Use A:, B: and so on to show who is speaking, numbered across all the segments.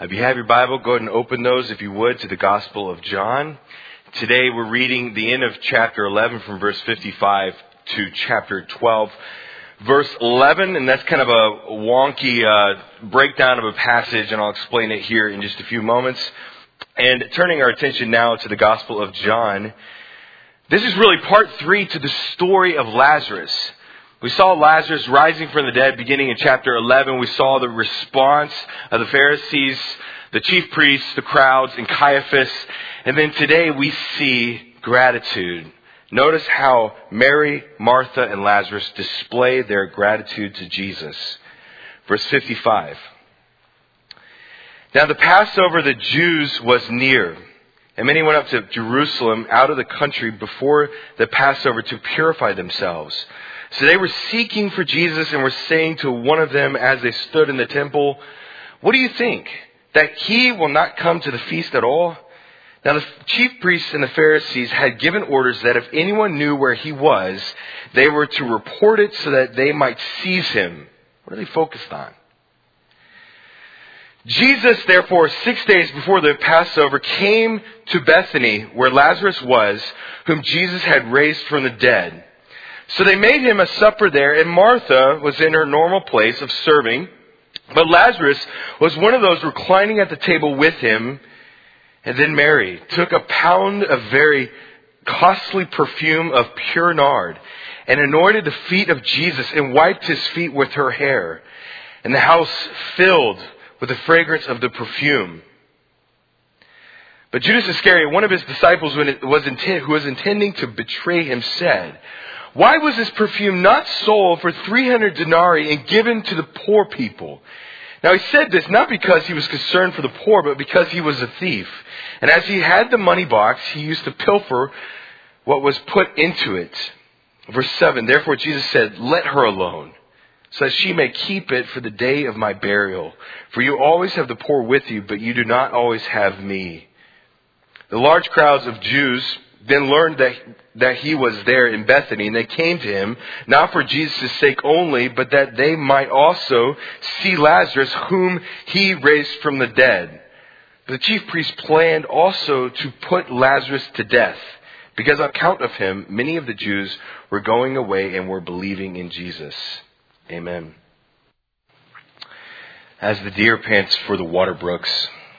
A: If you have your Bible, go ahead and open those, if you would, to the Gospel of John. Today we're reading the end of chapter 11 from verse 55 to chapter 12. Verse 11, and that's kind of a wonky uh, breakdown of a passage, and I'll explain it here in just a few moments. And turning our attention now to the Gospel of John, this is really part three to the story of Lazarus. We saw Lazarus rising from the dead beginning in chapter 11. We saw the response of the Pharisees, the chief priests, the crowds, and Caiaphas. And then today we see gratitude. Notice how Mary, Martha, and Lazarus display their gratitude to Jesus. Verse 55. Now the Passover the Jews was near, and many went up to Jerusalem out of the country before the Passover to purify themselves. So they were seeking for Jesus and were saying to one of them as they stood in the temple, What do you think? That he will not come to the feast at all? Now the chief priests and the Pharisees had given orders that if anyone knew where he was, they were to report it so that they might seize him. What are they focused on? Jesus, therefore, six days before the Passover, came to Bethany, where Lazarus was, whom Jesus had raised from the dead. So they made him a supper there, and Martha was in her normal place of serving. But Lazarus was one of those reclining at the table with him. And then Mary took a pound of very costly perfume of pure nard and anointed the feet of Jesus and wiped his feet with her hair. And the house filled with the fragrance of the perfume. But Judas Iscariot, one of his disciples who was intending to betray him, said, why was this perfume not sold for 300 denarii and given to the poor people? Now he said this not because he was concerned for the poor, but because he was a thief. And as he had the money box, he used to pilfer what was put into it. Verse 7, therefore Jesus said, let her alone, so that she may keep it for the day of my burial. For you always have the poor with you, but you do not always have me. The large crowds of Jews then learned that, that he was there in Bethany, and they came to him, not for Jesus' sake only, but that they might also see Lazarus, whom he raised from the dead. The chief priests planned also to put Lazarus to death, because on account of him, many of the Jews were going away and were believing in Jesus. Amen. As the deer pants for the water brooks,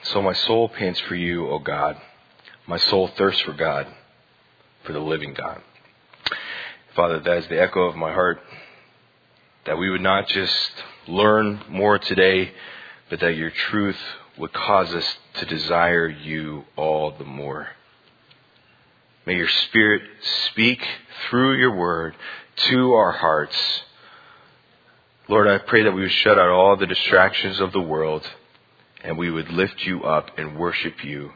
A: so my soul pants for you, O God. My soul thirsts for God for the living God. Father, that is the echo of my heart that we would not just learn more today, but that your truth would cause us to desire you all the more. May your Spirit speak through your word to our hearts. Lord, I pray that we would shut out all the distractions of the world and we would lift you up and worship you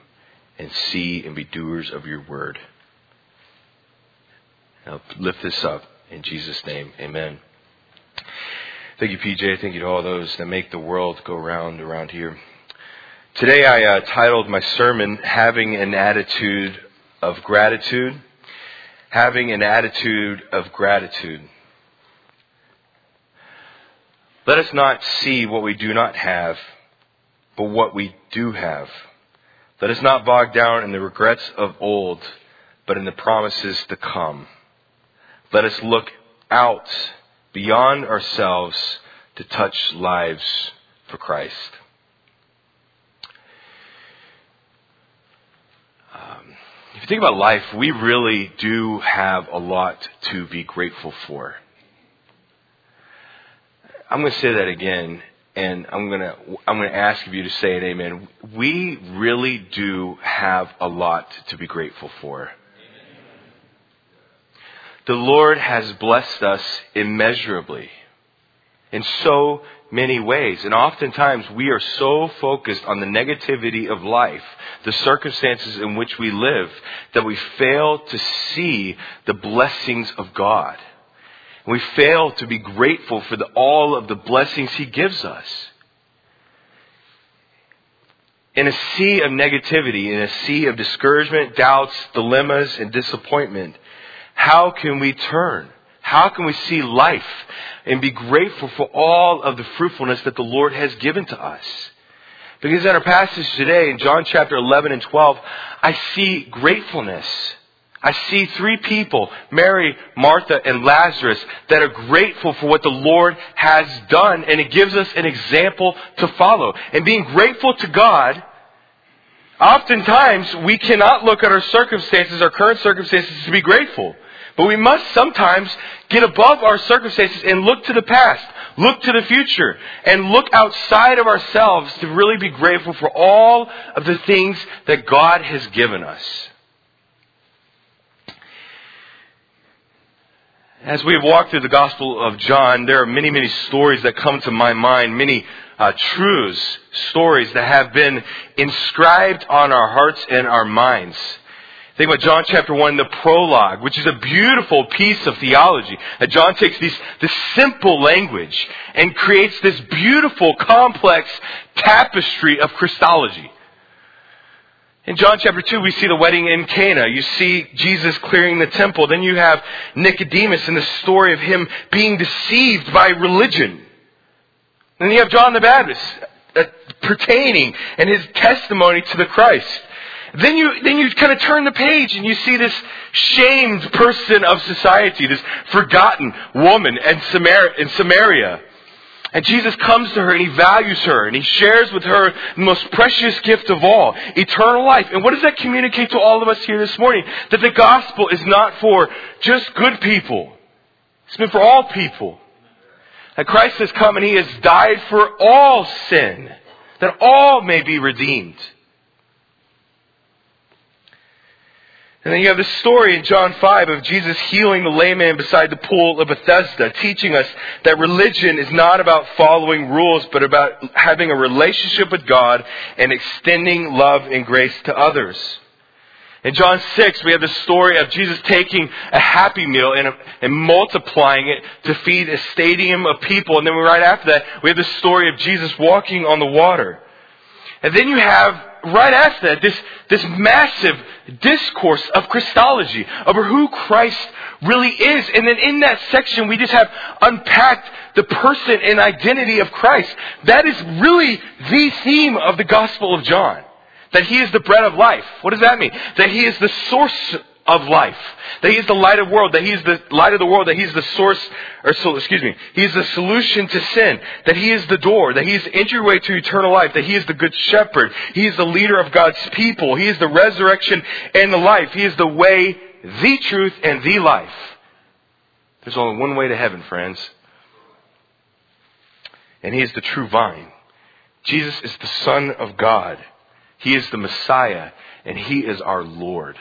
A: and see and be doers of your word. Now lift this up in Jesus' name. Amen. Thank you, PJ. Thank you to all those that make the world go round around here. Today I uh, titled my sermon, Having an Attitude of Gratitude. Having an Attitude of Gratitude. Let us not see what we do not have, but what we do have. Let us not bog down in the regrets of old, but in the promises to come. Let us look out beyond ourselves to touch lives for Christ. Um, if you think about life, we really do have a lot to be grateful for. I'm going to say that again, and I'm going to I'm going to ask of you to say it, Amen. We really do have a lot to be grateful for. The Lord has blessed us immeasurably in so many ways. And oftentimes we are so focused on the negativity of life, the circumstances in which we live, that we fail to see the blessings of God. We fail to be grateful for the, all of the blessings He gives us. In a sea of negativity, in a sea of discouragement, doubts, dilemmas, and disappointment, how can we turn? How can we see life and be grateful for all of the fruitfulness that the Lord has given to us? Because in our passage today, in John chapter 11 and 12, I see gratefulness. I see three people, Mary, Martha, and Lazarus, that are grateful for what the Lord has done, and it gives us an example to follow. And being grateful to God, oftentimes we cannot look at our circumstances, our current circumstances, to be grateful. But we must sometimes get above our circumstances and look to the past, look to the future, and look outside of ourselves to really be grateful for all of the things that God has given us. As we have walked through the Gospel of John, there are many, many stories that come to my mind, many uh, truths, stories that have been inscribed on our hearts and our minds. Think about John chapter 1, the prologue, which is a beautiful piece of theology. That John takes these, this simple language and creates this beautiful, complex tapestry of Christology. In John chapter 2, we see the wedding in Cana. You see Jesus clearing the temple. Then you have Nicodemus and the story of him being deceived by religion. Then you have John the Baptist uh, pertaining and his testimony to the Christ. Then you, then you kind of turn the page and you see this shamed person of society, this forgotten woman in Samaria. And Jesus comes to her and he values her and he shares with her the most precious gift of all, eternal life. And what does that communicate to all of us here this morning? That the gospel is not for just good people. It's meant for all people. That Christ has come and he has died for all sin. That all may be redeemed. And then you have the story in John 5 of Jesus healing the lame man beside the pool of Bethesda, teaching us that religion is not about following rules, but about having a relationship with God and extending love and grace to others. In John 6, we have the story of Jesus taking a happy meal and, and, multiplying it to feed a stadium of people. And then right after that, we have the story of Jesus walking on the water. And then you have right after that, this, this massive discourse of Christology, over who Christ really is. And then in that section, we just have unpacked the person and identity of Christ. That is really the theme of the Gospel of John. That He is the bread of life. What does that mean? That He is the source of life. That He is the light of world. That He is the light of the world. That He is the source, or so, excuse me, He is the solution to sin. That He is the door. That He is the entryway to eternal life. That He is the good shepherd. He is the leader of God's people. He is the resurrection and the life. He is the way, the truth, and the life. There's only one way to heaven, friends. And He is the true vine. Jesus is the Son of God. He is the Messiah, and He is our Lord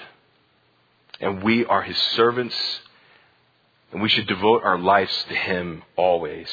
A: and we are his servants, and we should devote our lives to him always.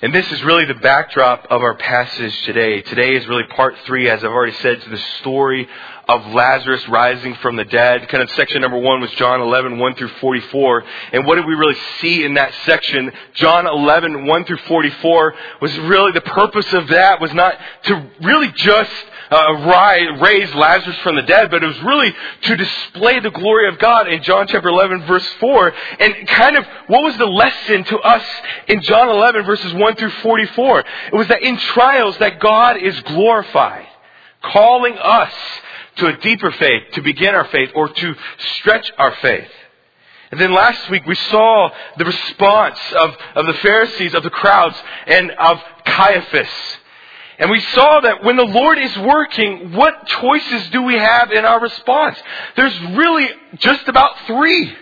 A: And this is really the backdrop of our passage today. Today is really part three, as I've already said, to the story of Lazarus rising from the dead. Kind of section number one was John 11, 1 through 44. And what did we really see in that section? John 11, 1 through 44 was really the purpose of that was not to really just uh, raise Lazarus from the dead, but it was really to display the glory of God in John chapter 11 verse 4. And kind of, what was the lesson to us in John 11 verses 1 through 44? It was that in trials that God is glorified, calling us to a deeper faith, to begin our faith, or to stretch our faith. And then last week we saw the response of, of the Pharisees, of the crowds, and of Caiaphas. And we saw that when the Lord is working, what choices do we have in our response? There's really just about three.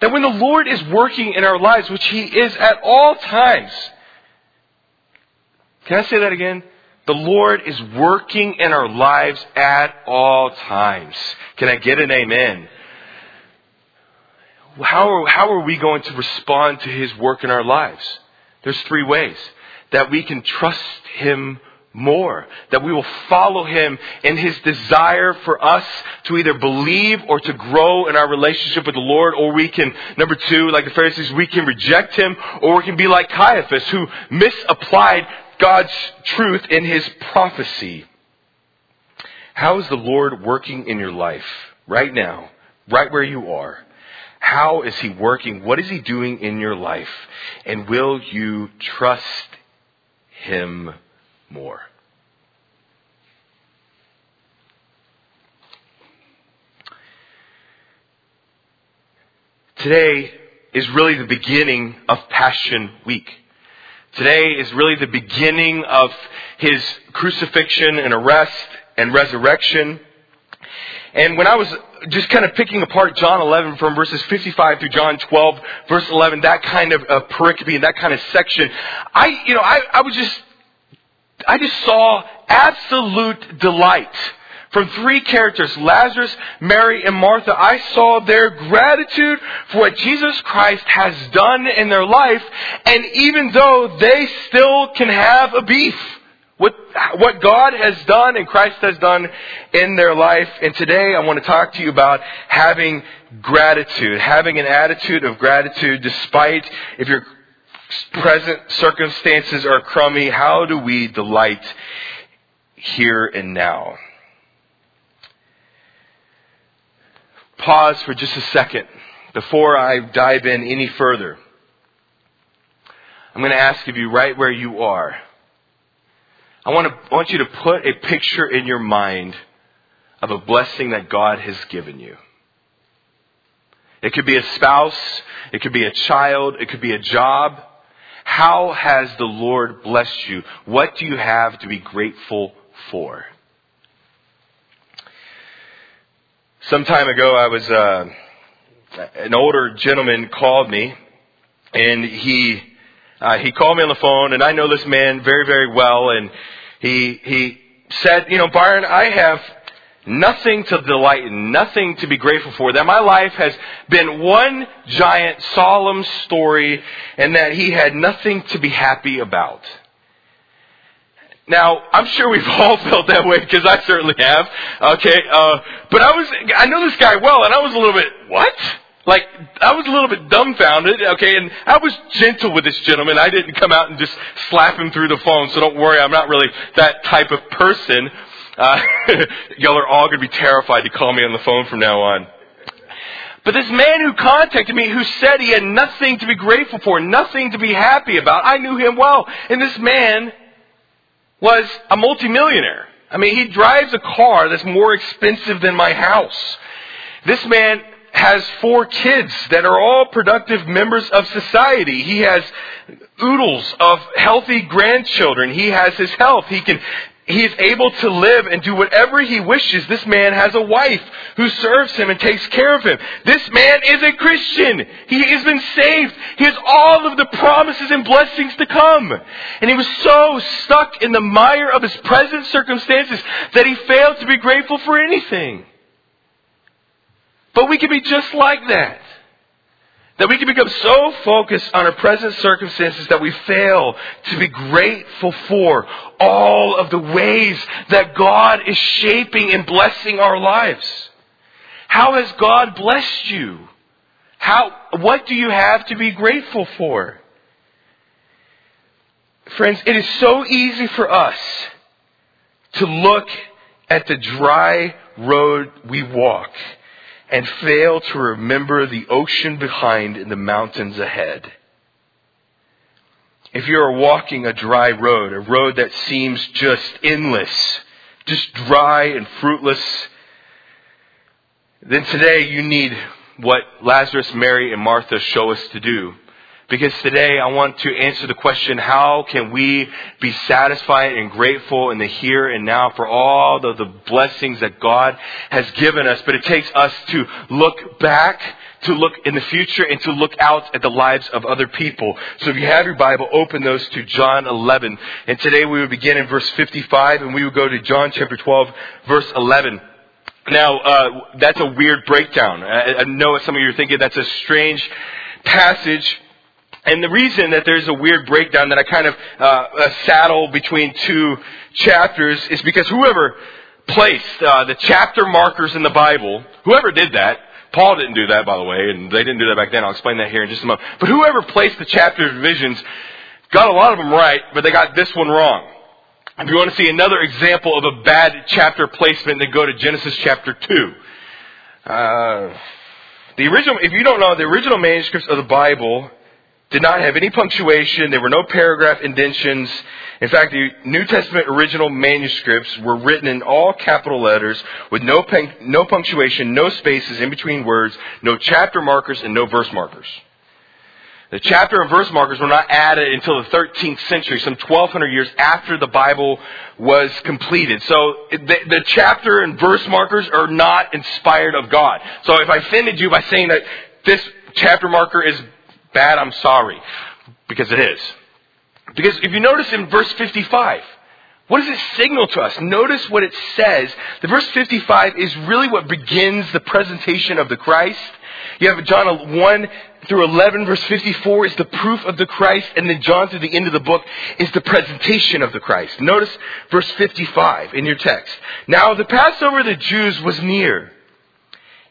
A: That when the Lord is working in our lives, which He is at all times, can I say that again? The Lord is working in our lives at all times. Can I get an amen? How are, how are we going to respond to His work in our lives? There's three ways that we can trust Him more. That we will follow Him in His desire for us to either believe or to grow in our relationship with the Lord, or we can, number two, like the Pharisees, we can reject Him, or we can be like Caiaphas, who misapplied God's truth in His prophecy. How is the Lord working in your life right now, right where you are? How is He working? What is He doing in your life? And will you trust him more. Today is really the beginning of Passion Week. Today is really the beginning of his crucifixion and arrest and resurrection. And when I was just kind of picking apart John 11 from verses 55 through John 12, verse 11, that kind of uh, pericope and that kind of section, I, you know, I, I was just, I just saw absolute delight from three characters, Lazarus, Mary, and Martha, I saw their gratitude for what Jesus Christ has done in their life, and even though they still can have a beef with what God has done and Christ has done in their life. And today I want to talk to you about having gratitude, having an attitude of gratitude despite if your present circumstances are crummy, how do we delight here and now? pause for just a second before I dive in any further. I'm going to ask of you right where you are. I want, to, I want you to put a picture in your mind of a blessing that God has given you. It could be a spouse, it could be a child, it could be a job. How has the Lord blessed you? What do you have to be grateful for? Some time ago, I was uh, an older gentleman called me, and he uh, he called me on the phone, and I know this man very very well, and he he said, you know, Byron, I have nothing to delight in, nothing to be grateful for. That my life has been one giant solemn story, and that he had nothing to be happy about. Now, I'm sure we've all felt that way because I certainly have. Okay, uh, but I was, I know this guy well, and I was a little bit, what? Like, I was a little bit dumbfounded, okay, and I was gentle with this gentleman. I didn't come out and just slap him through the phone, so don't worry, I'm not really that type of person. Uh, y'all are all going to be terrified to call me on the phone from now on. But this man who contacted me, who said he had nothing to be grateful for, nothing to be happy about, I knew him well. And this man was a multimillionaire. I mean, he drives a car that's more expensive than my house. This man has four kids that are all productive members of society. He has oodles of healthy grandchildren. He has his health. He can he is able to live and do whatever he wishes. This man has a wife who serves him and takes care of him. This man is a Christian. He has been saved. He has all of the promises and blessings to come. And he was so stuck in the mire of his present circumstances that he failed to be grateful for anything. But we can be just like that. That we can become so focused on our present circumstances that we fail to be grateful for all of the ways that God is shaping and blessing our lives. How has God blessed you? How, what do you have to be grateful for? Friends, it is so easy for us to look at the dry road we walk and fail to remember the ocean behind and the mountains ahead. If you are walking a dry road, a road that seems just endless, just dry and fruitless, then today you need what Lazarus, Mary, and Martha show us to do. Because today I want to answer the question, how can we be satisfied and grateful in the here and now for all of the blessings that God has given us? But it takes us to look back, to look in the future, and to look out at the lives of other people. So if you have your Bible, open those to John 11. And today we will begin in verse 55 and we will go to John chapter 12, verse 11. Now, uh, that's a weird breakdown. I, I know some of you are thinking that's a strange passage and the reason that there's a weird breakdown that I kind of uh, saddle between two chapters is because whoever placed uh, the chapter markers in the Bible, whoever did that, Paul didn't do that, by the way, and they didn't do that back then. I'll explain that here in just a moment. But whoever placed the chapter divisions got a lot of them right, but they got this one wrong. If you want to see another example of a bad chapter placement, then go to Genesis chapter 2. Uh, the original, if you don't know, the original manuscripts of the Bible did not have any punctuation. There were no paragraph indentions. In fact, the New Testament original manuscripts were written in all capital letters with no, no punctuation, no spaces in between words, no chapter markers, and no verse markers. The chapter and verse markers were not added until the 13th century, some 1200 years after the Bible was completed. So the, the, chapter and verse markers are not inspired of God. So if I offended you by saying that this chapter marker is bad, I'm sorry. Because it is. Because if you notice in verse 55, what does it signal to us? Notice what it says. The verse 55 is really what begins the presentation of the Christ. You have John 1 through 11, verse 54 is the proof of the Christ, and then John through the end of the book is the presentation of the Christ. Notice verse 55 in your text. Now the Passover of the Jews was near.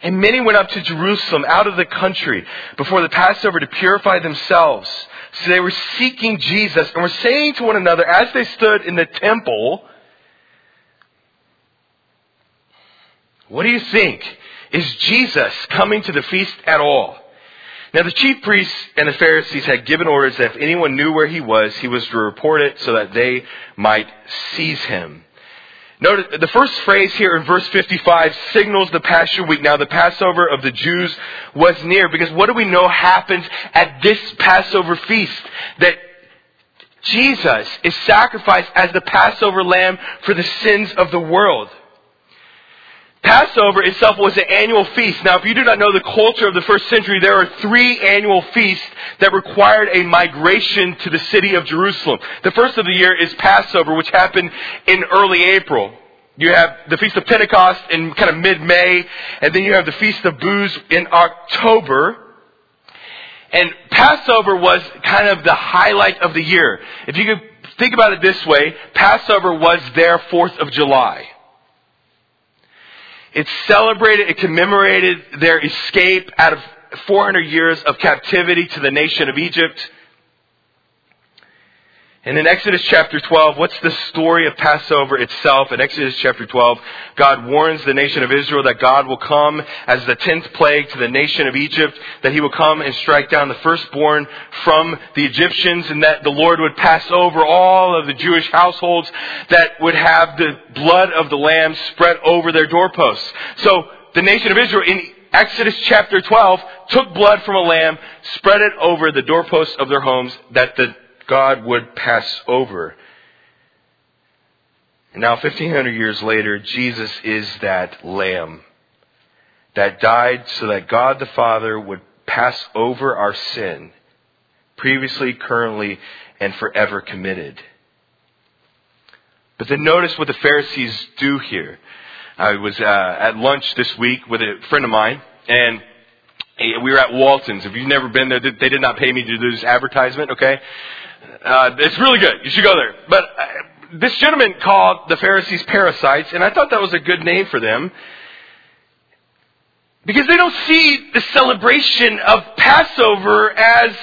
A: And many went up to Jerusalem out of the country before the Passover to purify themselves. So they were seeking Jesus and were saying to one another as they stood in the temple, What do you think? Is Jesus coming to the feast at all? Now the chief priests and the Pharisees had given orders that if anyone knew where he was, he was to report it so that they might seize him. Notice the first phrase here in verse 55 signals the Passion Week. Now the Passover of the Jews was near because what do we know happens at this Passover feast? That Jesus is sacrificed as the Passover lamb for the sins of the world. Passover itself was an annual feast. Now, if you do not know the culture of the first century, there are three annual feasts that required a migration to the city of Jerusalem. The first of the year is Passover, which happened in early April. You have the Feast of Pentecost in kind of mid-May, and then you have the Feast of Booths in October. And Passover was kind of the highlight of the year. If you could think about it this way, Passover was their 4th of July. It celebrated, it commemorated their escape out of 400 years of captivity to the nation of Egypt. And in Exodus chapter 12, what's the story of Passover itself? In Exodus chapter 12, God warns the nation of Israel that God will come as the tenth plague to the nation of Egypt, that he will come and strike down the firstborn from the Egyptians, and that the Lord would pass over all of the Jewish households that would have the blood of the lamb spread over their doorposts. So the nation of Israel in Exodus chapter 12 took blood from a lamb, spread it over the doorposts of their homes, that the God would pass over. And now, 1500 years later, Jesus is that lamb that died so that God the Father would pass over our sin, previously, currently, and forever committed. But then notice what the Pharisees do here. I was uh, at lunch this week with a friend of mine, and we were at Walton's. If you've never been there, they did not pay me to do this advertisement, okay? Uh, it's really good. You should go there. But uh, this gentleman called the Pharisees parasites, and I thought that was a good name for them. Because they don't see the celebration of Passover as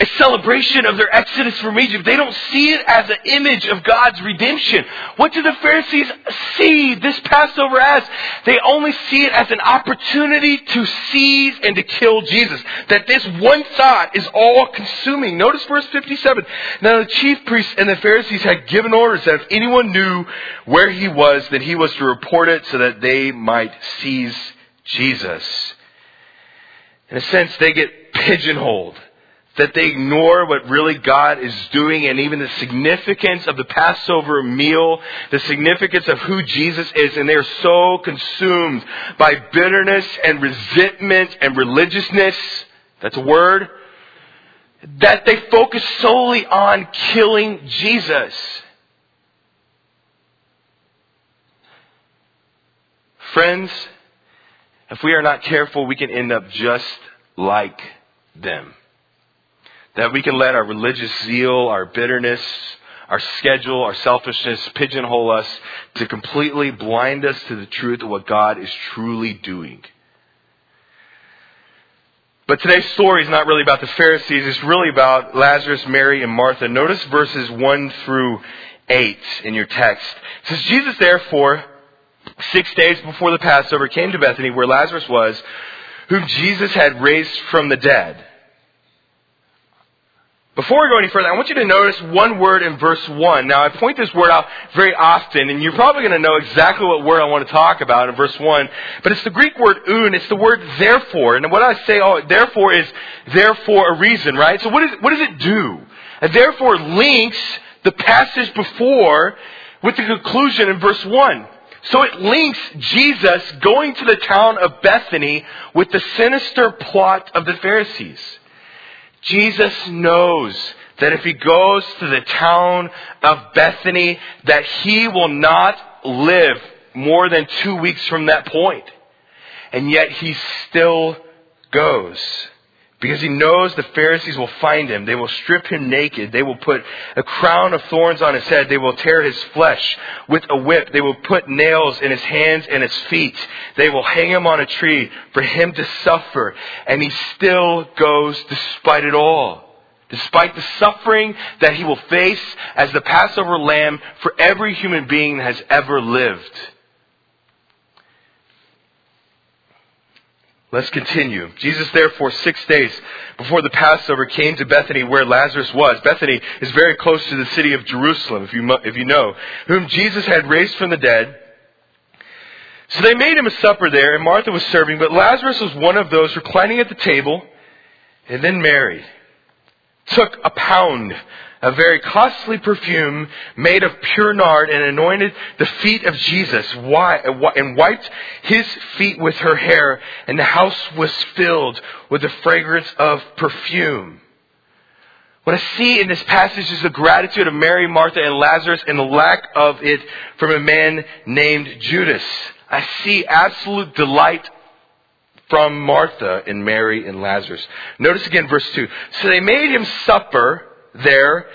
A: a celebration of their exodus from Egypt. They don't see it as an image of God's redemption. What do the Pharisees see this Passover as? They only see it as an opportunity to seize and to kill Jesus. That this one thought is all consuming. Notice verse 57. Now the chief priests and the Pharisees had given orders that if anyone knew where he was, that he was to report it so that they might seize Jesus. In a sense, they get pigeonholed that they ignore what really God is doing and even the significance of the Passover meal, the significance of who Jesus is, and they're so consumed by bitterness and resentment and religiousness, that's a word, that they focus solely on killing Jesus. Friends, if we are not careful, we can end up just like them. That we can let our religious zeal, our bitterness, our schedule, our selfishness pigeonhole us to completely blind us to the truth of what God is truly doing. But today's story is not really about the Pharisees, it's really about Lazarus, Mary, and Martha. Notice verses 1 through 8 in your text. It says, Jesus therefore, six days before the Passover, came to Bethany where Lazarus was, whom Jesus had raised from the dead. Before we go any further, I want you to notice one word in verse 1. Now, I point this word out very often, and you're probably going to know exactly what word I want to talk about in verse 1. But it's the Greek word oun. It's the word therefore. And what I say, oh, therefore is therefore a reason, right? So what, is, what does it do? Therefore links the passage before with the conclusion in verse 1. So it links Jesus going to the town of Bethany with the sinister plot of the Pharisees. Jesus knows that if he goes to the town of Bethany, that he will not live more than two weeks from that point. And yet he still goes. Because he knows the Pharisees will find him. They will strip him naked. They will put a crown of thorns on his head. They will tear his flesh with a whip. They will put nails in his hands and his feet. They will hang him on a tree for him to suffer. And he still goes despite it all. Despite the suffering that he will face as the Passover lamb for every human being that has ever lived. Let's continue. Jesus, therefore, six days before the Passover came to Bethany where Lazarus was. Bethany is very close to the city of Jerusalem, if you, if you know, whom Jesus had raised from the dead. So they made him a supper there, and Martha was serving, but Lazarus was one of those reclining at the table, and then Mary took a pound a very costly perfume made of pure nard and anointed the feet of Jesus and wiped his feet with her hair and the house was filled with the fragrance of perfume. What I see in this passage is the gratitude of Mary, Martha, and Lazarus and the lack of it from a man named Judas. I see absolute delight from Martha and Mary and Lazarus. Notice again verse 2. So they made him supper there,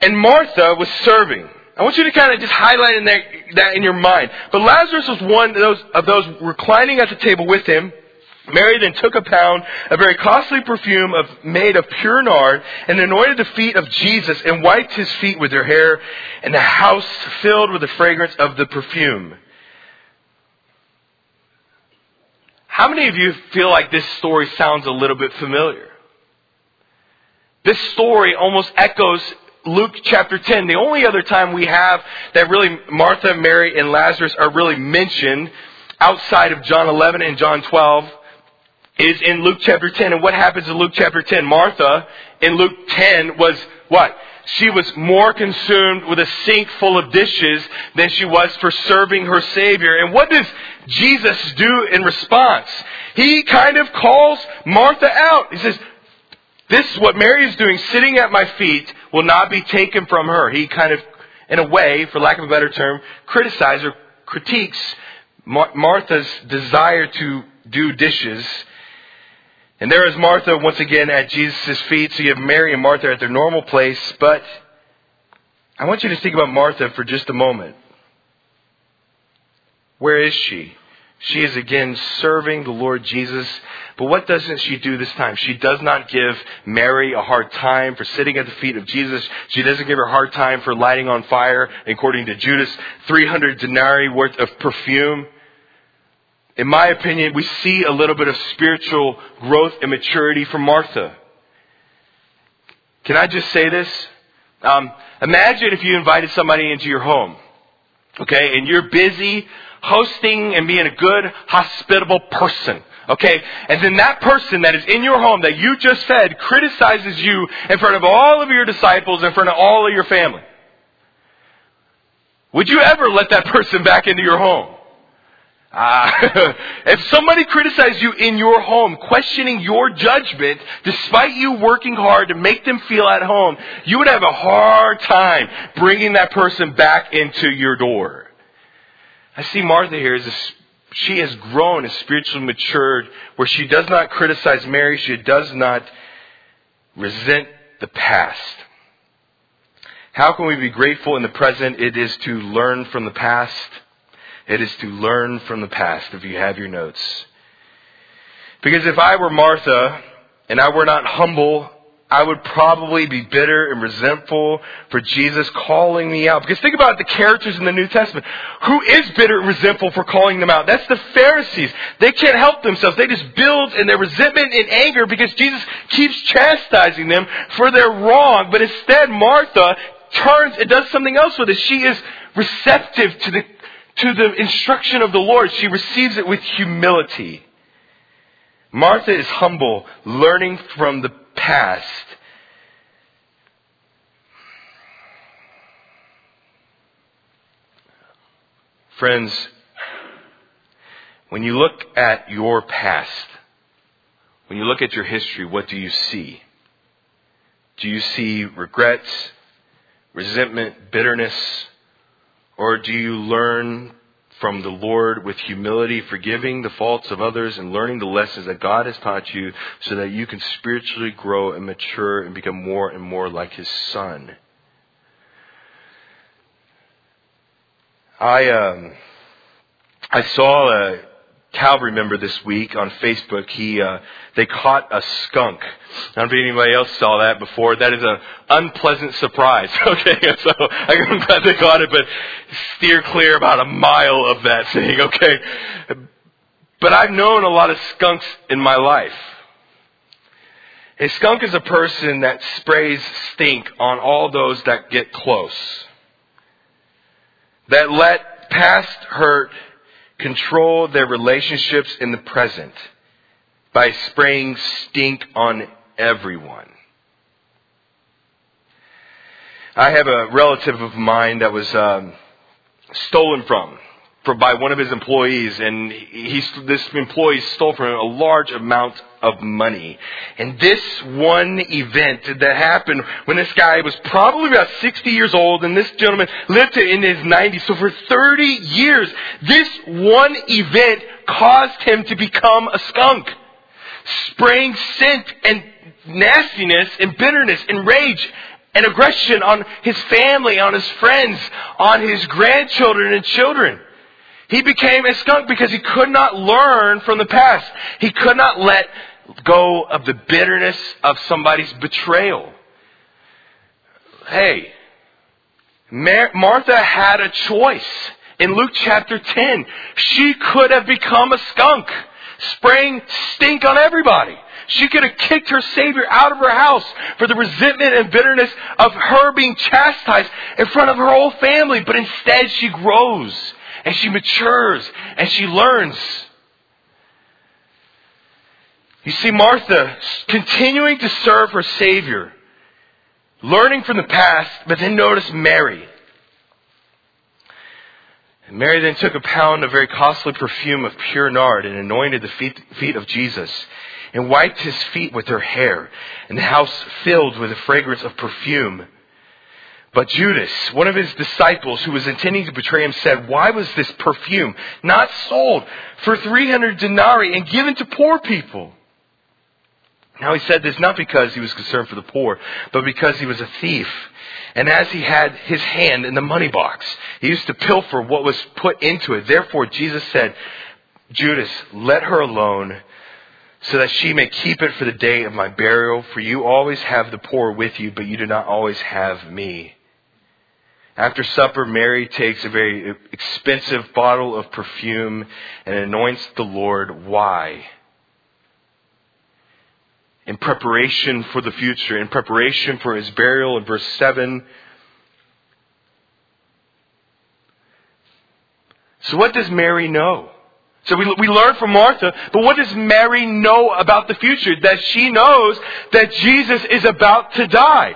A: and Martha was serving. I want you to kind of just highlight in that, that in your mind. But Lazarus was one of those, of those reclining at the table with him. Mary then took a pound, a very costly perfume of, made of pure nard, and anointed the feet of Jesus and wiped his feet with her hair, and the house filled with the fragrance of the perfume. How many of you feel like this story sounds a little bit familiar? This story almost echoes Luke chapter 10. The only other time we have that really Martha, Mary, and Lazarus are really mentioned outside of John 11 and John 12 is in Luke chapter 10. And what happens in Luke chapter 10? Martha in Luke 10 was what? She was more consumed with a sink full of dishes than she was for serving her Savior. And what does Jesus do in response? He kind of calls Martha out. He says, this, is what Mary is doing, sitting at my feet, will not be taken from her. He kind of, in a way, for lack of a better term, criticizes or critiques Mar- Martha's desire to do dishes. And there is Martha once again at Jesus' feet. So you have Mary and Martha at their normal place. But I want you to think about Martha for just a moment. Where is she? She is again serving the Lord Jesus. But what doesn't she do this time? She does not give Mary a hard time for sitting at the feet of Jesus. She doesn't give her a hard time for lighting on fire, according to Judas, 300 denarii worth of perfume. In my opinion, we see a little bit of spiritual growth and maturity from Martha. Can I just say this? Um, imagine if you invited somebody into your home, okay, and you're busy hosting and being a good, hospitable person. Okay? And then that person that is in your home that you just fed criticizes you in front of all of your disciples, in front of all of your family. Would you ever let that person back into your home? Uh, if somebody criticizes you in your home, questioning your judgment, despite you working hard to make them feel at home, you would have a hard time bringing that person back into your door. I see Martha here as a, she has grown and spiritually matured where she does not criticize Mary, she does not resent the past. How can we be grateful in the present? It is to learn from the past. It is to learn from the past if you have your notes. Because if I were Martha and I were not humble I would probably be bitter and resentful for Jesus calling me out. Because think about the characters in the New Testament. Who is bitter and resentful for calling them out? That's the Pharisees. They can't help themselves. They just build in their resentment and anger because Jesus keeps chastising them for their wrong. But instead, Martha turns and does something else with it. She is receptive to the, to the instruction of the Lord. She receives it with humility. Martha is humble, learning from the past. Friends, when you look at your past, when you look at your history, what do you see? Do you see regrets, resentment, bitterness, or do you learn from the Lord with humility, forgiving the faults of others and learning the lessons that God has taught you so that you can spiritually grow and mature and become more and more like His Son. I, um, I saw a, Calvary member this week on Facebook. He uh, they caught a skunk. I don't know if anybody else saw that before. That is an unpleasant surprise. Okay, so I'm glad they caught it, but steer clear about a mile of that thing. Okay, but I've known a lot of skunks in my life. A skunk is a person that sprays stink on all those that get close. That let past hurt control their relationships in the present by spraying stink on everyone. I have a relative of mine that was um, stolen from for, by one of his employees, and he, this employee stole from him a large amount of money. And this one event that happened when this guy was probably about 60 years old, and this gentleman lived to in his 90s. So for 30 years, this one event caused him to become a skunk, spraying scent and nastiness and bitterness and rage and aggression on his family, on his friends, on his grandchildren and children. He became a skunk because he could not learn from the past. He could not let go of the bitterness of somebody's betrayal. Hey, Mar- Martha had a choice. In Luke chapter 10, she could have become a skunk, spraying stink on everybody. She could have kicked her Savior out of her house for the resentment and bitterness of her being chastised in front of her whole family, but instead she grows and she matures and she learns. You see, Martha continuing to serve her Savior, learning from the past, but then notice Mary. And Mary then took a pound of very costly perfume of pure nard and anointed the feet, feet of Jesus and wiped his feet with her hair, and the house filled with the fragrance of perfume. But Judas, one of his disciples who was intending to betray him, said, Why was this perfume not sold for 300 denarii and given to poor people? Now he said this not because he was concerned for the poor, but because he was a thief. And as he had his hand in the money box, he used to pilfer what was put into it. Therefore Jesus said, Judas, let her alone so that she may keep it for the day of my burial. For you always have the poor with you, but you do not always have me. After supper, Mary takes a very expensive bottle of perfume and anoints the Lord. Why? In preparation for the future, in preparation for his burial in verse 7. So what does Mary know? So we, we learn from Martha, but what does Mary know about the future? That she knows that Jesus is about to die.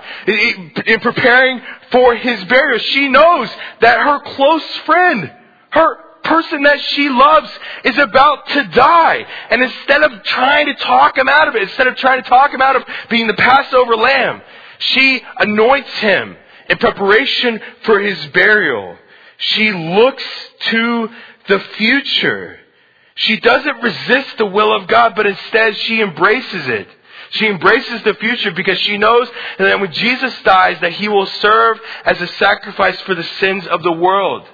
A: In preparing for his burial, she knows that her close friend, her person that she loves is about to die. And instead of trying to talk him out of it, instead of trying to talk him out of being the Passover lamb, she anoints him in preparation for his burial. She looks to the future. She doesn't resist the will of God, but instead she embraces it. She embraces the future because she knows that when Jesus dies that he will serve as a sacrifice for the sins of the world.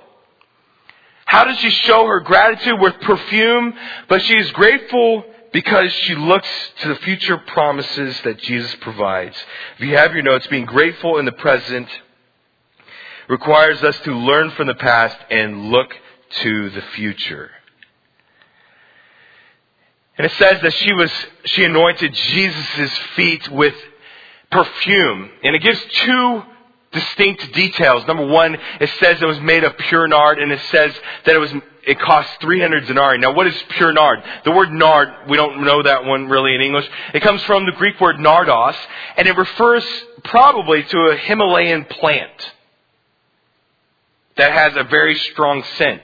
A: How does she show her gratitude with perfume? But she is grateful because she looks to the future promises that Jesus provides. If you have your notes, being grateful in the present requires us to learn from the past and look to the future. And it says that she was, she anointed Jesus' feet with perfume. And it gives two distinct details. Number one, it says it was made of pure nard, and it says that it was it cost 300 denarii. Now, what is pure nard? The word nard, we don't know that one really in English. It comes from the Greek word nardos, and it refers probably to a Himalayan plant that has a very strong scent.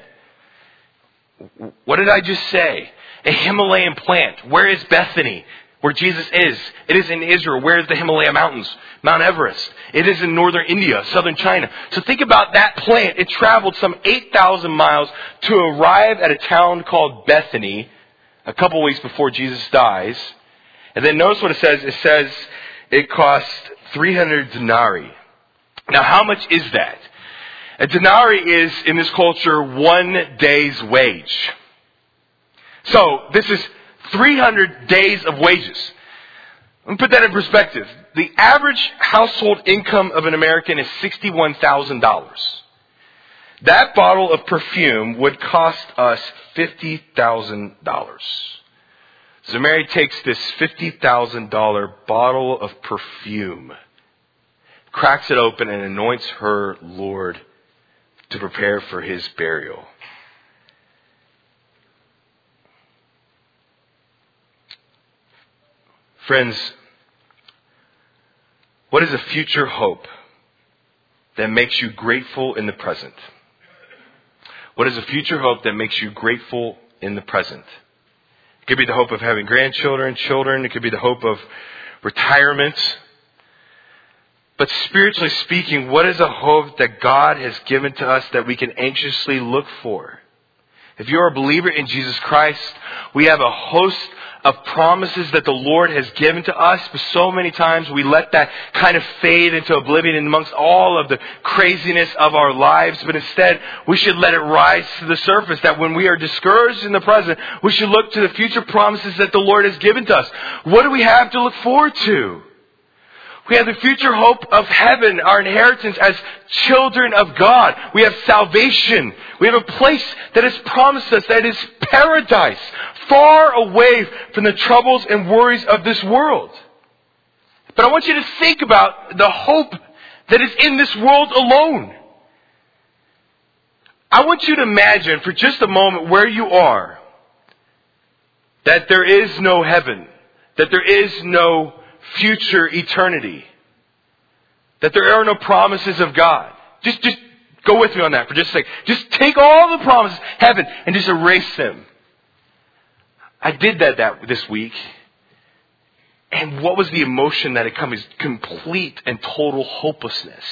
A: What did I just say? A Himalayan plant. Where is Bethany? Where Jesus is. It is in Israel. Where is the Himalaya Mountains? Mount Everest. It is in northern India, southern China. So think about that plant. It traveled some 8,000 miles to arrive at a town called Bethany a couple weeks before Jesus dies. And then notice what it says. It says it cost 300 denarii. Now how much is that? A denarii is, in this culture, one day's wage. So this is 300 days of wages. Let me put that in perspective. The average household income of an American is $61,000. That bottle of perfume would cost us $50,000. So Mary takes this $50,000 bottle of perfume, cracks it open, and anoints her Lord to prepare for his burial. Friends, what is a future hope that makes you grateful in the present? What is a future hope that makes you grateful in the present? It could be the hope of having grandchildren, children. It could be the hope of retirement. But spiritually speaking, what is a hope that God has given to us that we can anxiously look for? If you're a believer in Jesus Christ, we have a host of promises that the Lord has given to us, but so many times we let that kind of fade into oblivion amongst all of the craziness of our lives, but instead we should let it rise to the surface that when we are discouraged in the present, we should look to the future promises that the Lord has given to us. What do we have to look forward to? We have the future hope of heaven, our inheritance as children of God. We have salvation. We have a place that is promised us that is paradise, far away from the troubles and worries of this world. But I want you to think about the hope that is in this world alone. I want you to imagine for just a moment where you are, that there is no heaven, that there is no future eternity. That there are no promises of God. Just, just go with me on that for just a second. Just take all the promises, heaven, and just erase them. I did that, that this week. And what was the emotion that it comes? Complete and total hopelessness.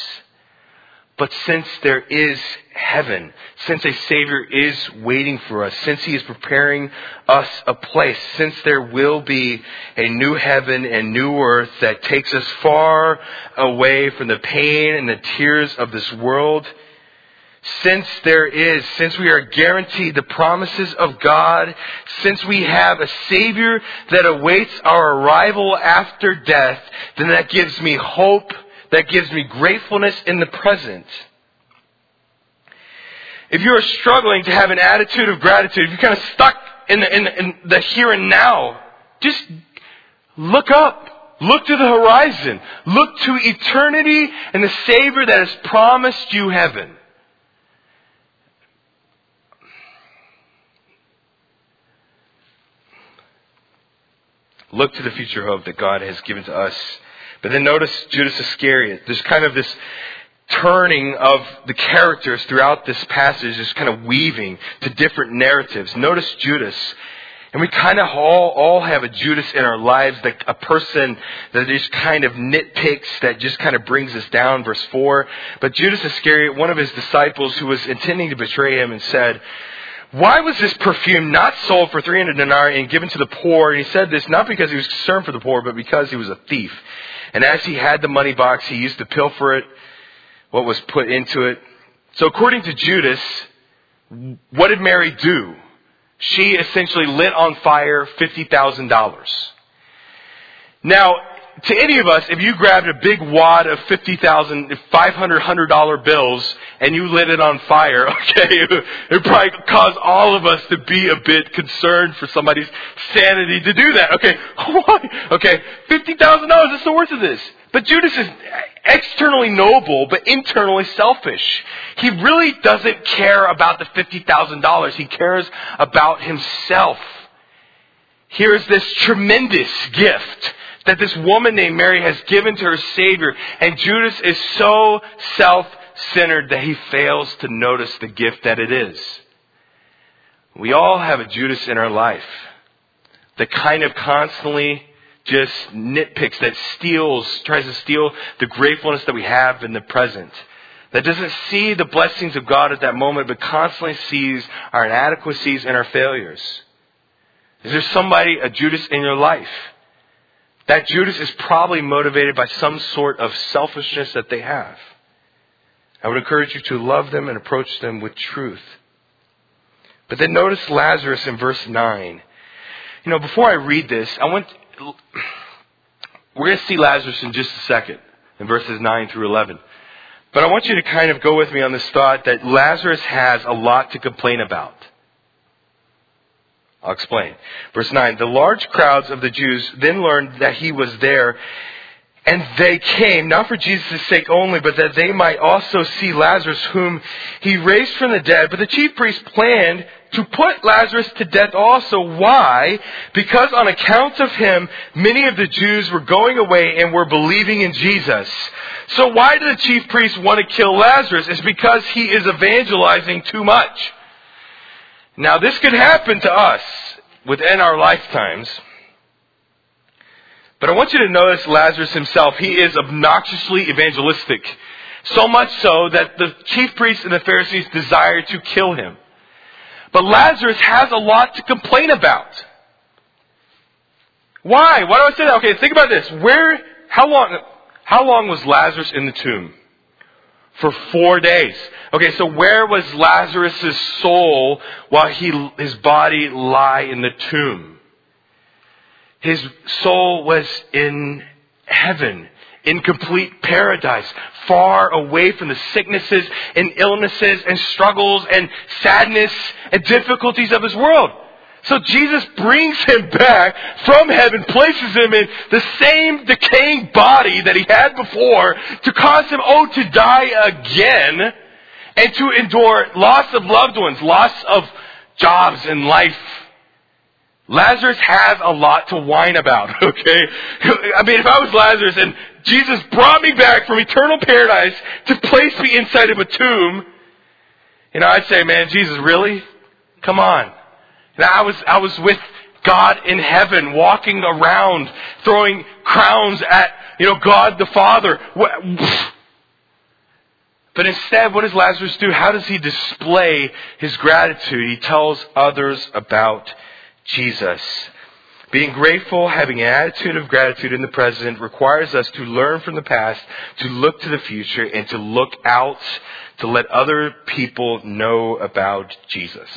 A: But since there is heaven, since a Savior is waiting for us, since He is preparing us a place, since there will be a new heaven and new earth that takes us far away from the pain and the tears of this world, since there is, since we are guaranteed the promises of God, since we have a Savior that awaits our arrival after death, then that gives me hope that gives me gratefulness in the present. If you are struggling to have an attitude of gratitude, if you're kind of stuck in the, in in the here and now, just look up. Look to the horizon. Look to eternity and the Savior that has promised you heaven. Look to the future hope that God has given to us but then notice Judas Iscariot. There's kind of this turning of the characters throughout this passage, is kind of weaving to different narratives. Notice Judas. And we kind of all, all have a Judas in our lives, that a person that just kind of nitpicks, that just kind of brings us down. Verse 4. But Judas Iscariot, one of his disciples who was intending to betray him and said, why was this perfume not sold for 300 denarii and given to the poor? And he said this not because he was concerned for the poor, but because he was a thief. And as he had the money box, he used to pilfer it, what was put into it. So according to Judas, what did Mary do? She essentially lit on fire $50,000. Now, to any of us, if you grabbed a big wad of fifty thousand, five hundred, hundred dollar bills and you lit it on fire, okay, it would probably cause all of us to be a bit concerned for somebody's sanity to do that. Okay, why? Okay, fifty thousand dollars is the worth of this. But Judas is externally noble, but internally selfish. He really doesn't care about the fifty thousand dollars. He cares about himself. Here's this tremendous gift that this woman named Mary has given to her Savior. And Judas is so self centered that he fails to notice the gift that it is. We all have a Judas in our life that kind of constantly just nitpicks, that steals, tries to steal the gratefulness that we have in the present. That doesn't see the blessings of God at that moment, but constantly sees our inadequacies and our failures. Is there somebody, a Judas in your life? That Judas is probably motivated by some sort of selfishness that they have. I would encourage you to love them and approach them with truth. But then notice Lazarus in verse 9. You know, before I read this, I want, we're going to see Lazarus in just a second, in verses 9 through 11. But I want you to kind of go with me on this thought that Lazarus has a lot to complain about. I'll explain. Verse 9. The large crowds of the Jews then learned that he was there, and they came, not for Jesus' sake only, but that they might also see Lazarus, whom he raised from the dead. But the chief priests planned to put Lazarus to death also. Why? Because on account of him, many of the Jews were going away and were believing in Jesus. So why do the chief priests want to kill Lazarus? It's because he is evangelizing too much. Now, this could happen to us within our lifetimes. But I want you to notice Lazarus himself. He is obnoxiously evangelistic. So much so that the chief priests and the Pharisees desire to kill him. But Lazarus has a lot to complain about. Why? Why do I say that? Okay, think about this. Where, how long, how long was Lazarus in the tomb? For four days. Okay, so where was Lazarus' soul while he, his body lie in the tomb? His soul was in heaven, in complete paradise, far away from the sicknesses and illnesses and struggles and sadness and difficulties of his world. So Jesus brings him back from heaven, places him in the same decaying body that he had before to cause him, oh, to die again and to endure loss of loved ones, loss of jobs and life. Lazarus has a lot to whine about, okay? I mean, if I was Lazarus and Jesus brought me back from eternal paradise to place me inside of a tomb, you know, I'd say, man, Jesus, really? Come on. Know, I was, I was with God in heaven, walking around, throwing crowns at, you know, God the Father. But instead, what does Lazarus do? How does he display his gratitude? He tells others about Jesus. Being grateful, having an attitude of gratitude in the present requires us to learn from the past, to look to the future, and to look out to let other people know about Jesus.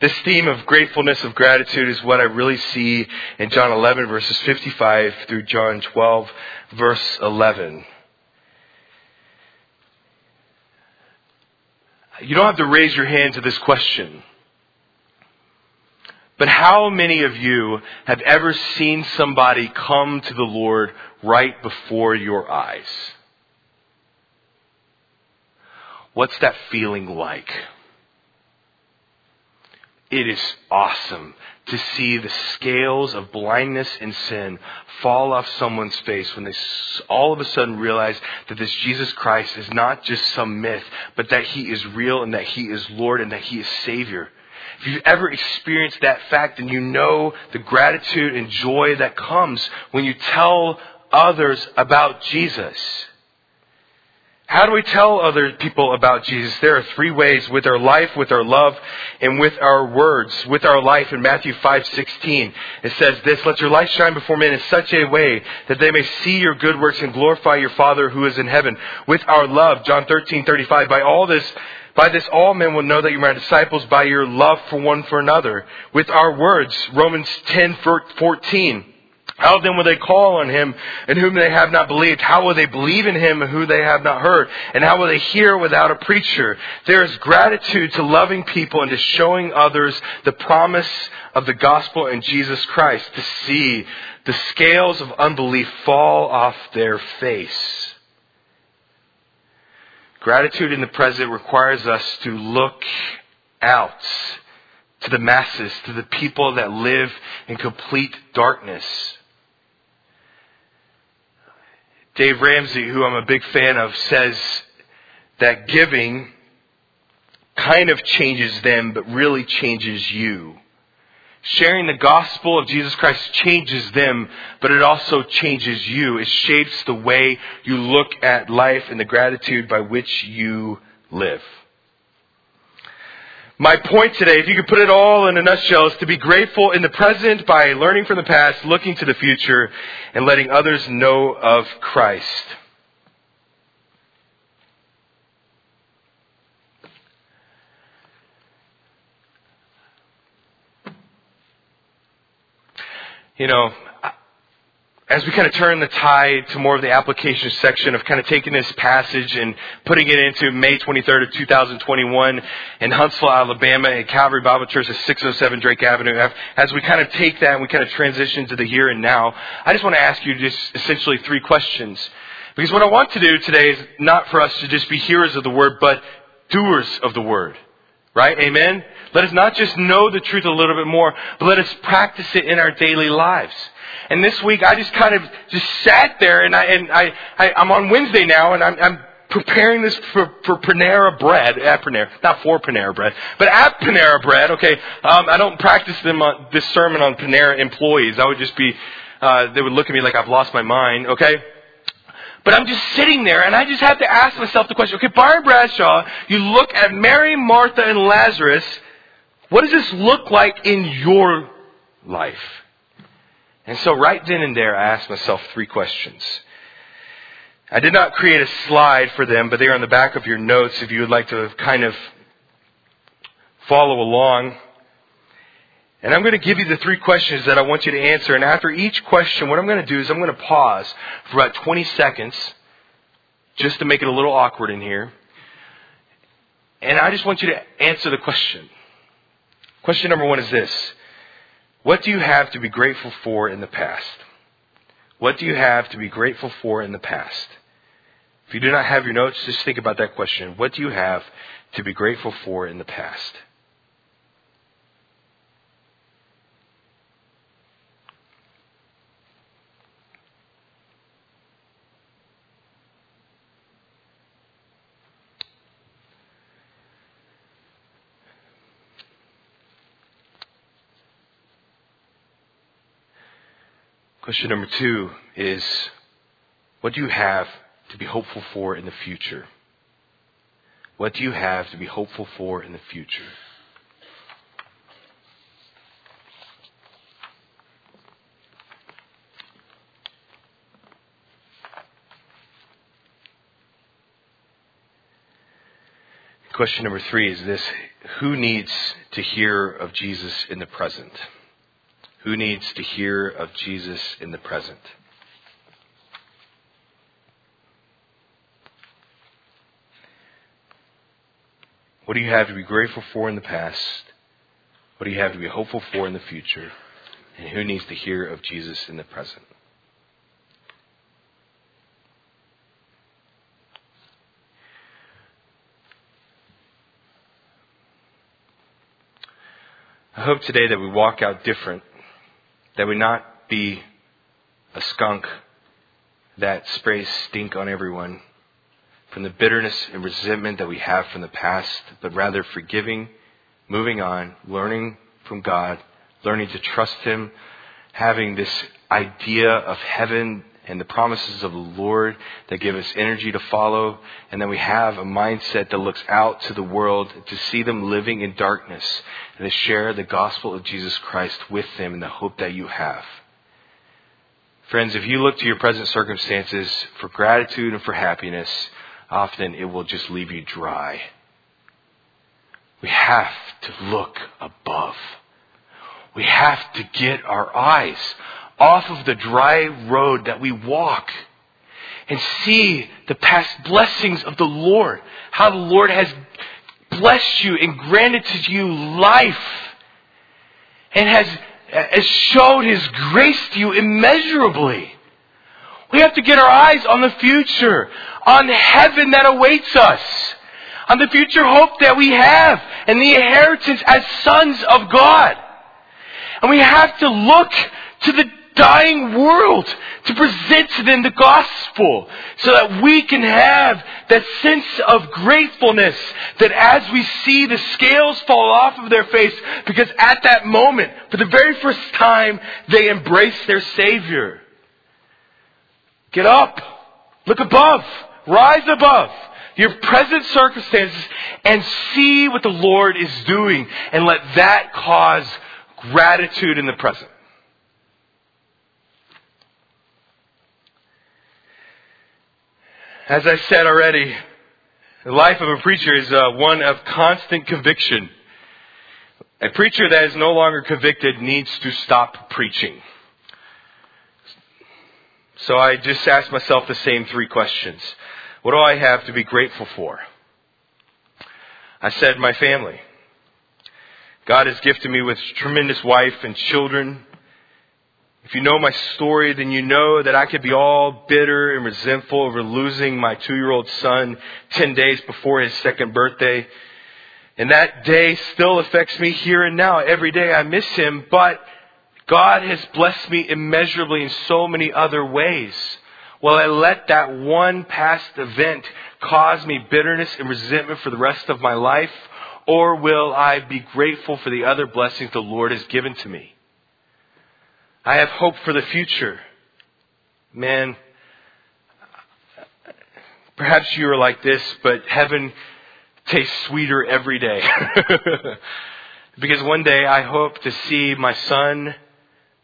A: This theme of gratefulness, of gratitude is what I really see in John 11 verses 55 through John 12 verse 11. You don't have to raise your hand to this question. But how many of you have ever seen somebody come to the Lord right before your eyes? What's that feeling like? It is awesome to see the scales of blindness and sin fall off someone's face when they all of a sudden realize that this Jesus Christ is not just some myth, but that He is real and that He is Lord and that He is Savior. If you've ever experienced that fact, then you know the gratitude and joy that comes when you tell others about Jesus. How do we tell other people about Jesus? There are three ways with our life, with our love, and with our words. With our life in Matthew 5:16, it says this, "Let your light shine before men in such a way that they may see your good works and glorify your Father who is in heaven." With our love, John 13:35, "By all this By this all men will know that you're my disciples by your love for one for another. With our words, Romans 10, 14. How then will they call on him in whom they have not believed? How will they believe in him who they have not heard? And how will they hear without a preacher? There is gratitude to loving people and to showing others the promise of the gospel in Jesus Christ to see the scales of unbelief fall off their face. Gratitude in the present requires us to look out to the masses, to the people that live in complete darkness. Dave Ramsey, who I'm a big fan of, says that giving kind of changes them, but really changes you. Sharing the gospel of Jesus Christ changes them, but it also changes you. It shapes the way you look at life and the gratitude by which you live. My point today, if you could put it all in a nutshell, is to be grateful in the present by learning from the past, looking to the future, and letting others know of Christ. You know, as we kind of turn the tide to more of the application section of kind of taking this passage and putting it into May 23rd of 2021 in Huntsville, Alabama at Calvary Bible Church at 607 Drake Avenue, as we kind of take that and we kind of transition to the here and now, I just want to ask you just essentially three questions. Because what I want to do today is not for us to just be hearers of the word, but doers of the word. Right? Amen? Let us not just know the truth a little bit more, but let us practice it in our daily lives. And this week I just kind of just sat there and I, and I, I I'm on Wednesday now and I'm, I'm preparing this for, for Panera bread, at Panera, not for Panera bread, but at Panera bread, okay, um, I don't practice them on, this sermon on Panera employees. I would just be, uh, they would look at me like I've lost my mind, okay? But I'm just sitting there and I just have to ask myself the question, okay, Byron Bradshaw, you look at Mary, Martha, and Lazarus, what does this look like in your life? And so right then and there, I asked myself three questions. I did not create a slide for them, but they are on the back of your notes if you would like to kind of follow along. And I'm going to give you the three questions that I want you to answer. And after each question, what I'm going to do is I'm going to pause for about 20 seconds just to make it a little awkward in here. And I just want you to answer the question. Question number one is this what do you have to be grateful for in the past? What do you have to be grateful for in the past? If you do not have your notes, just think about that question. What do you have to be grateful for in the past? Question number two is what do you have to be hopeful for in the future? What do you have to be hopeful for in the future? Question number three is this Who needs to hear of Jesus in the present? Who needs to hear of Jesus in the present? What do you have to be grateful for in the past? What do you have to be hopeful for in the future? And who needs to hear of Jesus in the present? I hope today that we walk out different that we not be a skunk that sprays stink on everyone from the bitterness and resentment that we have from the past, but rather forgiving, moving on, learning from God, learning to trust Him, having this idea of heaven and the promises of the Lord that give us energy to follow, and then we have a mindset that looks out to the world to see them living in darkness and to share the gospel of Jesus Christ with them in the hope that you have. Friends, if you look to your present circumstances for gratitude and for happiness, often it will just leave you dry. we have to look above. We have to get our eyes off of the dry road that we walk and see the past blessings of the Lord. How the Lord has blessed you and granted to you life and has, has showed His grace to you immeasurably. We have to get our eyes on the future, on heaven that awaits us, on the future hope that we have, and the inheritance as sons of God. And we have to look to the dying world to present to them the gospel so that we can have that sense of gratefulness that as we see the scales fall off of their face because at that moment, for the very first time, they embrace their Savior. Get up. Look above. Rise above your present circumstances and see what the Lord is doing and let that cause gratitude in the present. As I said already, the life of a preacher is uh, one of constant conviction. A preacher that is no longer convicted needs to stop preaching. So I just asked myself the same three questions. What do I have to be grateful for? I said, my family. God has gifted me with a tremendous wife and children. If you know my story, then you know that I could be all bitter and resentful over losing my two year old son 10 days before his second birthday. And that day still affects me here and now. Every day I miss him, but God has blessed me immeasurably in so many other ways. Will I let that one past event cause me bitterness and resentment for the rest of my life? Or will I be grateful for the other blessings the Lord has given to me? I have hope for the future. Man, perhaps you are like this, but heaven tastes sweeter every day. because one day I hope to see my son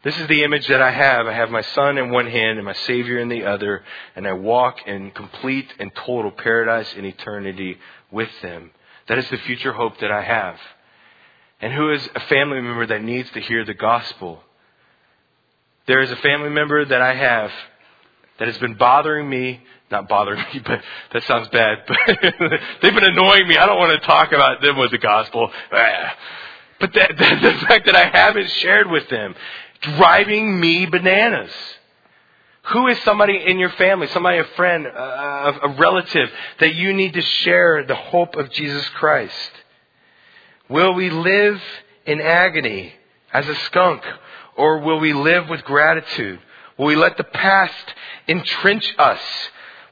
A: this is the image that I have. I have my son in one hand and my Savior in the other, and I walk in complete and total paradise in eternity with them. That is the future hope that I have. And who is a family member that needs to hear the gospel? There is a family member that I have that has been bothering me, not bothering me, but that sounds bad, but they've been annoying me. I don't want to talk about them with the gospel. But the, the, the fact that I haven't shared with them driving me bananas. Who is somebody in your family, somebody, a friend, a, a relative that you need to share the hope of Jesus Christ? Will we live in agony as a skunk or will we live with gratitude? Will we let the past entrench us?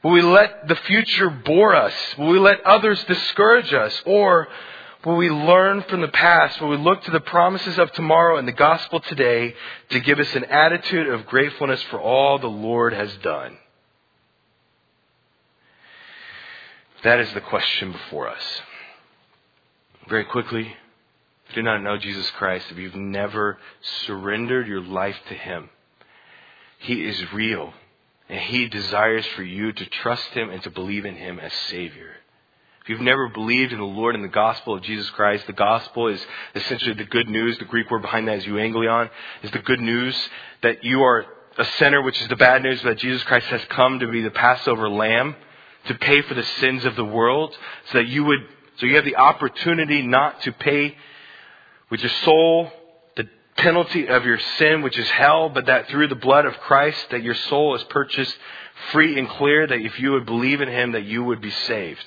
A: Will we let the future bore us? Will we let others discourage us? Or Will we learn from the past? Will we look to the promises of tomorrow and the gospel today to give us an attitude of gratefulness for all the Lord has done? That is the question before us. Very quickly, do not know Jesus Christ, if you've never surrendered your life to Him, He is real and He desires for you to trust Him and to believe in Him as Savior. If you've never believed in the Lord and the gospel of Jesus Christ, the gospel is essentially the good news. The Greek word behind that is euangelion, is the good news that you are a sinner, which is the bad news that Jesus Christ has come to be the Passover lamb to pay for the sins of the world so that you would, so you have the opportunity not to pay with your soul the penalty of your sin, which is hell, but that through the blood of Christ, that your soul is purchased free and clear, that if you would believe in Him, that you would be saved.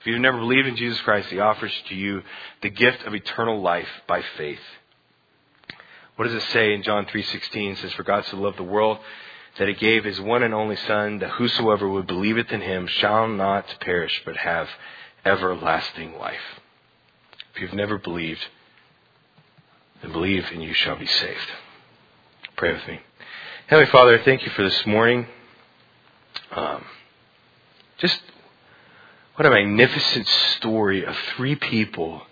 A: If you've never believed in Jesus Christ, He offers to you the gift of eternal life by faith. What does it say in John 3.16? It says, For God so loved the world that He gave His one and only Son, that whosoever would believeth in Him shall not perish, but have everlasting life. If you've never believed, then believe and you shall be saved. Pray with me. Heavenly Father, thank you for this morning. Um, just what a magnificent story of three people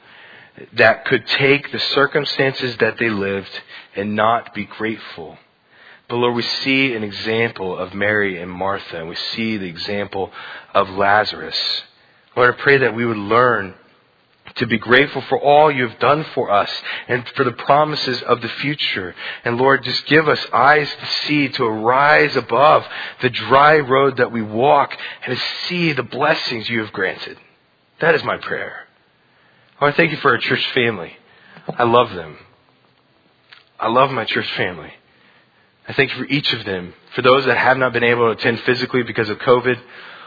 A: that could take the circumstances that they lived and not be grateful. But Lord, we see an example of Mary and Martha, and we see the example of Lazarus. Lord, I pray that we would learn to be grateful for all you have done for us and for the promises of the future. And Lord, just give us eyes to see, to arise above the dry road that we walk and to see the blessings you have granted. That is my prayer. Lord, thank you for our church family. I love them. I love my church family. I thank you for each of them. For those that have not been able to attend physically because of COVID,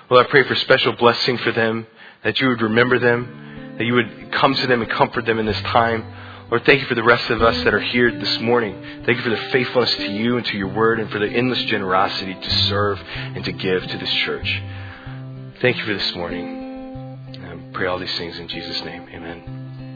A: Lord, I pray for special blessing for them, that you would remember them, that you would come to them and comfort them in this time. Lord, thank you for the rest of us that are here this morning. Thank you for the faithfulness to you and to your word and for the endless generosity to serve and to give to this church. Thank you for this morning. I pray all these things in Jesus' name. Amen.